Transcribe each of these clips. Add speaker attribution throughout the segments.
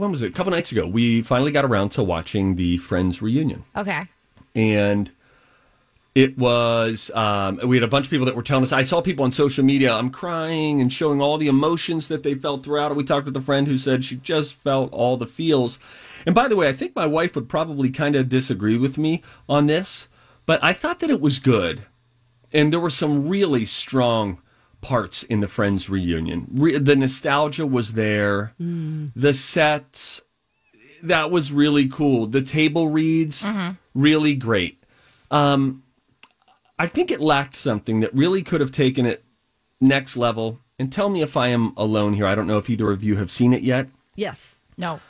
Speaker 1: when was it? A couple nights ago, we finally got around to watching the Friends reunion.
Speaker 2: Okay.
Speaker 1: And it was, um, we had a bunch of people that were telling us, I saw people on social media, I'm crying and showing all the emotions that they felt throughout. We talked with a friend who said she just felt all the feels. And by the way, I think my wife would probably kind of disagree with me on this, but I thought that it was good. And there were some really strong parts in the Friends reunion. Re- the nostalgia was there. Mm. The sets that was really cool. The table reads mm-hmm. really great. Um, I think it lacked something that really could have taken it next level. And tell me if I am alone here. I don't know if either of you have seen it yet.
Speaker 2: Yes. No.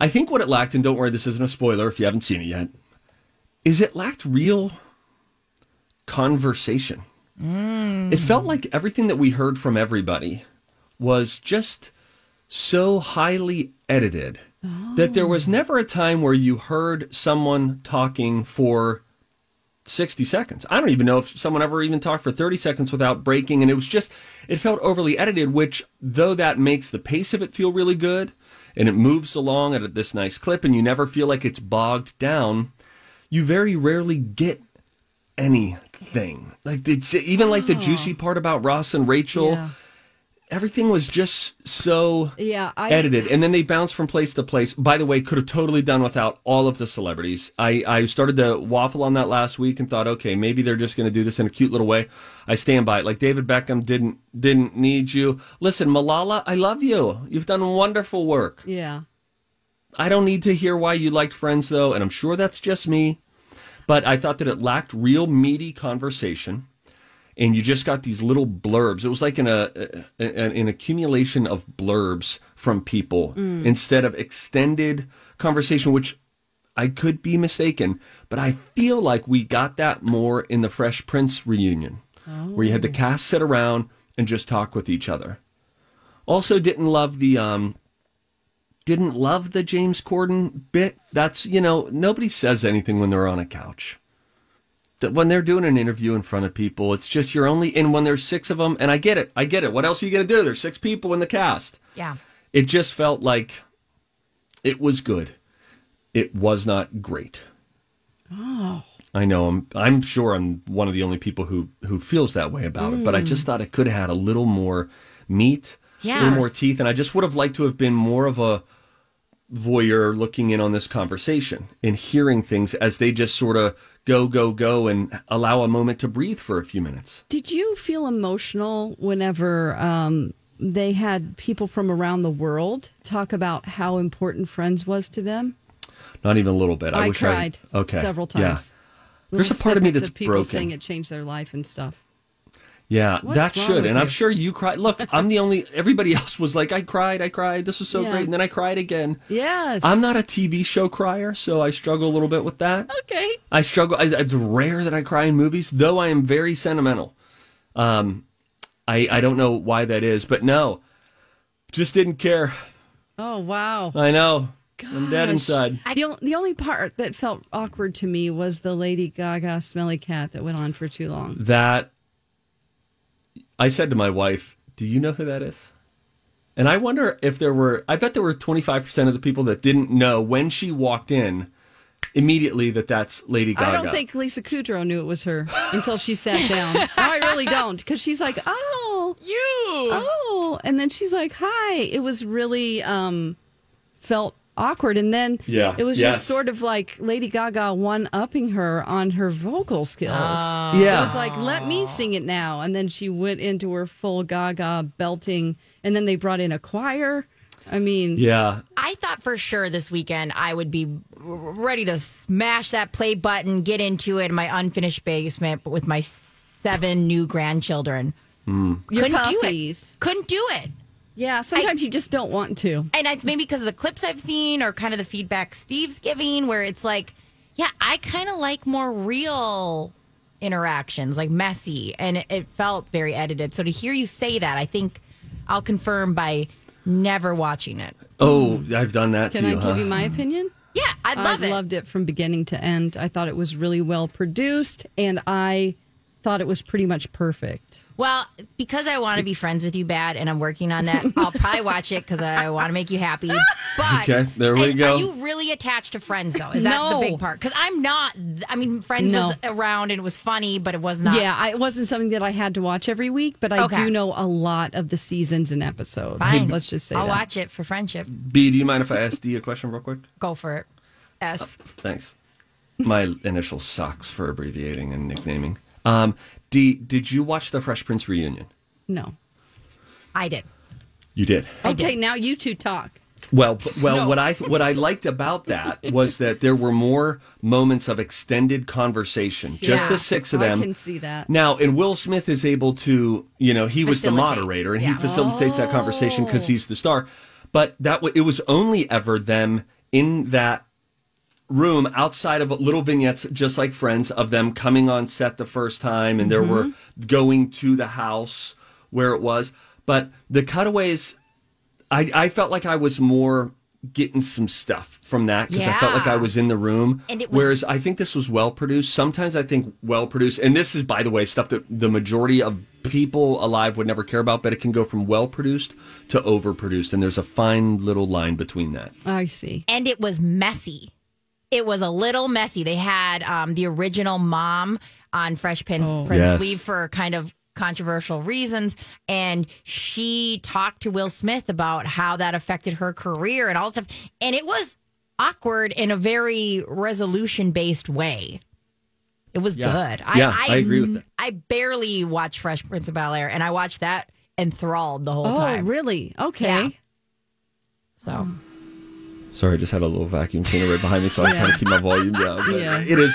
Speaker 1: I think what it lacked, and don't worry, this isn't a spoiler if you haven't seen it yet, is it lacked real conversation.
Speaker 2: Mm.
Speaker 1: It felt like everything that we heard from everybody was just so highly edited oh. that there was never a time where you heard someone talking for 60 seconds. I don't even know if someone ever even talked for 30 seconds without breaking. And it was just, it felt overly edited, which, though that makes the pace of it feel really good and it moves along at this nice clip and you never feel like it's bogged down, you very rarely get any thing. Like the, even like the juicy oh. part about Ross and Rachel. Yeah. Everything was just so
Speaker 2: yeah, I,
Speaker 1: edited, and then they bounced from place to place. By the way, could have totally done without all of the celebrities. I, I started to waffle on that last week and thought, okay, maybe they're just going to do this in a cute little way. I stand by it. Like David Beckham didn't didn't need you. Listen, Malala, I love you. You've done wonderful work.
Speaker 2: Yeah.
Speaker 1: I don't need to hear why you liked Friends though, and I'm sure that's just me. But I thought that it lacked real meaty conversation. And you just got these little blurbs. It was like an, a, an accumulation of blurbs from people mm. instead of extended conversation, which I could be mistaken, but I feel like we got that more in the Fresh Prince reunion, oh. where you had the oh. cast sit around and just talk with each other. Also, didn't love the um, didn't love the James Corden bit. That's, you know, nobody says anything when they're on a couch. That when they're doing an interview in front of people, it's just you're only, and when there's six of them, and I get it, I get it. What else are you going to do? There's six people in the cast.
Speaker 2: Yeah.
Speaker 1: It just felt like it was good. It was not great.
Speaker 2: Oh.
Speaker 1: I know. I'm. I'm sure I'm one of the only people who who feels that way about mm. it. But I just thought it could have had a little more meat,
Speaker 2: yeah.
Speaker 1: a little more teeth, and I just would have liked to have been more of a voyeur looking in on this conversation and hearing things as they just sort of go, go, go and allow a moment to breathe for a few minutes.
Speaker 3: Did you feel emotional whenever um, they had people from around the world talk about how important Friends was to them?
Speaker 1: Not even a little bit. I,
Speaker 3: I
Speaker 1: wish
Speaker 3: cried
Speaker 1: I, okay.
Speaker 3: several times.
Speaker 1: Yeah. There's a part of me that's
Speaker 3: of people
Speaker 1: broken.
Speaker 3: saying it changed their life and stuff.
Speaker 1: Yeah,
Speaker 3: What's
Speaker 1: that should. And I'm sure you cried. Look, I'm the only, everybody else was like, I cried, I cried. This was so
Speaker 3: Yeah.
Speaker 1: great. And then I cried again.
Speaker 3: Yes.
Speaker 1: I'm not a TV show crier, so I struggle a little bit with that.
Speaker 3: Okay.
Speaker 1: I struggle. I, it's rare that I cry in movies, though I am very sentimental. Um, I, I don't know why that is, but no, just didn't care.
Speaker 3: Oh, wow.
Speaker 1: I know. I'm dead
Speaker 3: Gosh.
Speaker 1: inside.
Speaker 3: The, the only part that felt awkward to me was the Lady Gaga smelly cat that went on for too long.
Speaker 1: That I said to my wife, "Do you know who that is?" And I wonder if there were. I bet there were 25 percent of the people that didn't know when she walked in immediately that that's Lady Gaga.
Speaker 3: I don't think Lisa Kudrow knew it was her until she sat down. no, I really don't, because she's like, "Oh,
Speaker 2: You.
Speaker 3: oh," and then she's like, "Hi." It was really um, felt awkward. And then
Speaker 1: Yeah.
Speaker 3: it was
Speaker 1: Yes.
Speaker 3: just sort of like Lady Gaga one upping her on her vocal skills.
Speaker 2: Oh.
Speaker 3: It was like, let me sing it now. And then she went into her full Gaga belting. And then they brought in a choir. I mean,
Speaker 1: yeah.
Speaker 2: I thought for sure this weekend I would be ready to smash that play button, get into it in my unfinished basement, but with my seven new grandchildren. Hmm.
Speaker 3: your
Speaker 2: Couldn't do it. Couldn't do it.
Speaker 3: Yeah, sometimes you just don't want to.
Speaker 2: And it's maybe because of the clips I've seen or kind of the feedback Steve's giving, where it's like, yeah, I kind of like more real interactions, like messy. And it, it felt very edited. So to hear you say that, I think I'll confirm by never watching it.
Speaker 1: Oh, I've done that
Speaker 3: Can
Speaker 1: too.
Speaker 3: I give
Speaker 1: huh?
Speaker 3: you my opinion?
Speaker 2: Yeah, I'd love
Speaker 3: I
Speaker 2: it.
Speaker 3: loved it from beginning to end. I thought it was really well produced, and I thought it was pretty much perfect.
Speaker 2: Well, because I want to be friends with you bad and I'm working on that, I'll probably watch it because I want to make you happy. But
Speaker 1: Okay, there we
Speaker 2: are-
Speaker 1: go.
Speaker 2: Are you really attached to Friends though? Is that
Speaker 3: No.
Speaker 2: the big part? Because I'm not. I mean, Friends was around and it was funny, but it was not.
Speaker 3: Yeah, I, it wasn't something that I had to watch every week, but I
Speaker 2: Okay.
Speaker 3: do know a lot of the seasons and episodes.
Speaker 2: Fine.
Speaker 3: Let's just say
Speaker 2: I'll
Speaker 3: that.
Speaker 2: watch it for friendship.
Speaker 1: B, do you mind if I ask D a question real quick?
Speaker 2: Go for it. S.
Speaker 1: Uh, thanks. My initial sucks for abbreviating and nicknaming. Um, D, did you watch the Fresh Prince reunion?
Speaker 3: No.
Speaker 2: I did.
Speaker 1: You did.
Speaker 3: Okay, now you two talk.
Speaker 1: Well, p- well, what I what I liked about that was that there were more moments of extended conversation. Just
Speaker 2: Yeah.
Speaker 1: the six of them.
Speaker 3: I can see that.
Speaker 1: Now, and Will Smith is able to, you know, he was the
Speaker 2: Facilitate.
Speaker 1: moderator and
Speaker 2: Yeah.
Speaker 1: he facilitates that conversation because he's the star. But that w- it was only ever them in that room outside of little vignettes, just like Friends, of them coming on set the first time, and there were mm-hmm. going to the house where it was. But the cutaways, I, I felt like I was more getting some stuff from that because I felt like I was in the room.
Speaker 2: And it was-
Speaker 1: Whereas I think this was well produced. Sometimes I think well produced, and this is, by the way, stuff that the majority of people alive would never care about, but it can go from well produced to overproduced, and there's a fine little line between that.
Speaker 3: I see.
Speaker 2: and it was messy. It was a little messy. They had um, the original mom on Fresh Prince, Prince
Speaker 1: Yes.
Speaker 2: leave for kind of controversial reasons, and she talked to Will Smith about how that affected her career and all that stuff. And it was awkward in a very resolution based way. It was
Speaker 1: Yeah.
Speaker 2: good.
Speaker 1: Yeah, I agree with that.
Speaker 2: I barely watched Fresh Prince of Bel Air, and I watched that enthralled the whole
Speaker 3: Oh,
Speaker 2: time.
Speaker 3: Oh, really? Okay.
Speaker 2: Yeah. So.
Speaker 1: Sorry, I just had a little vacuum cleaner right behind me, so I'm trying to keep my volume down. But
Speaker 3: Yeah.
Speaker 1: it is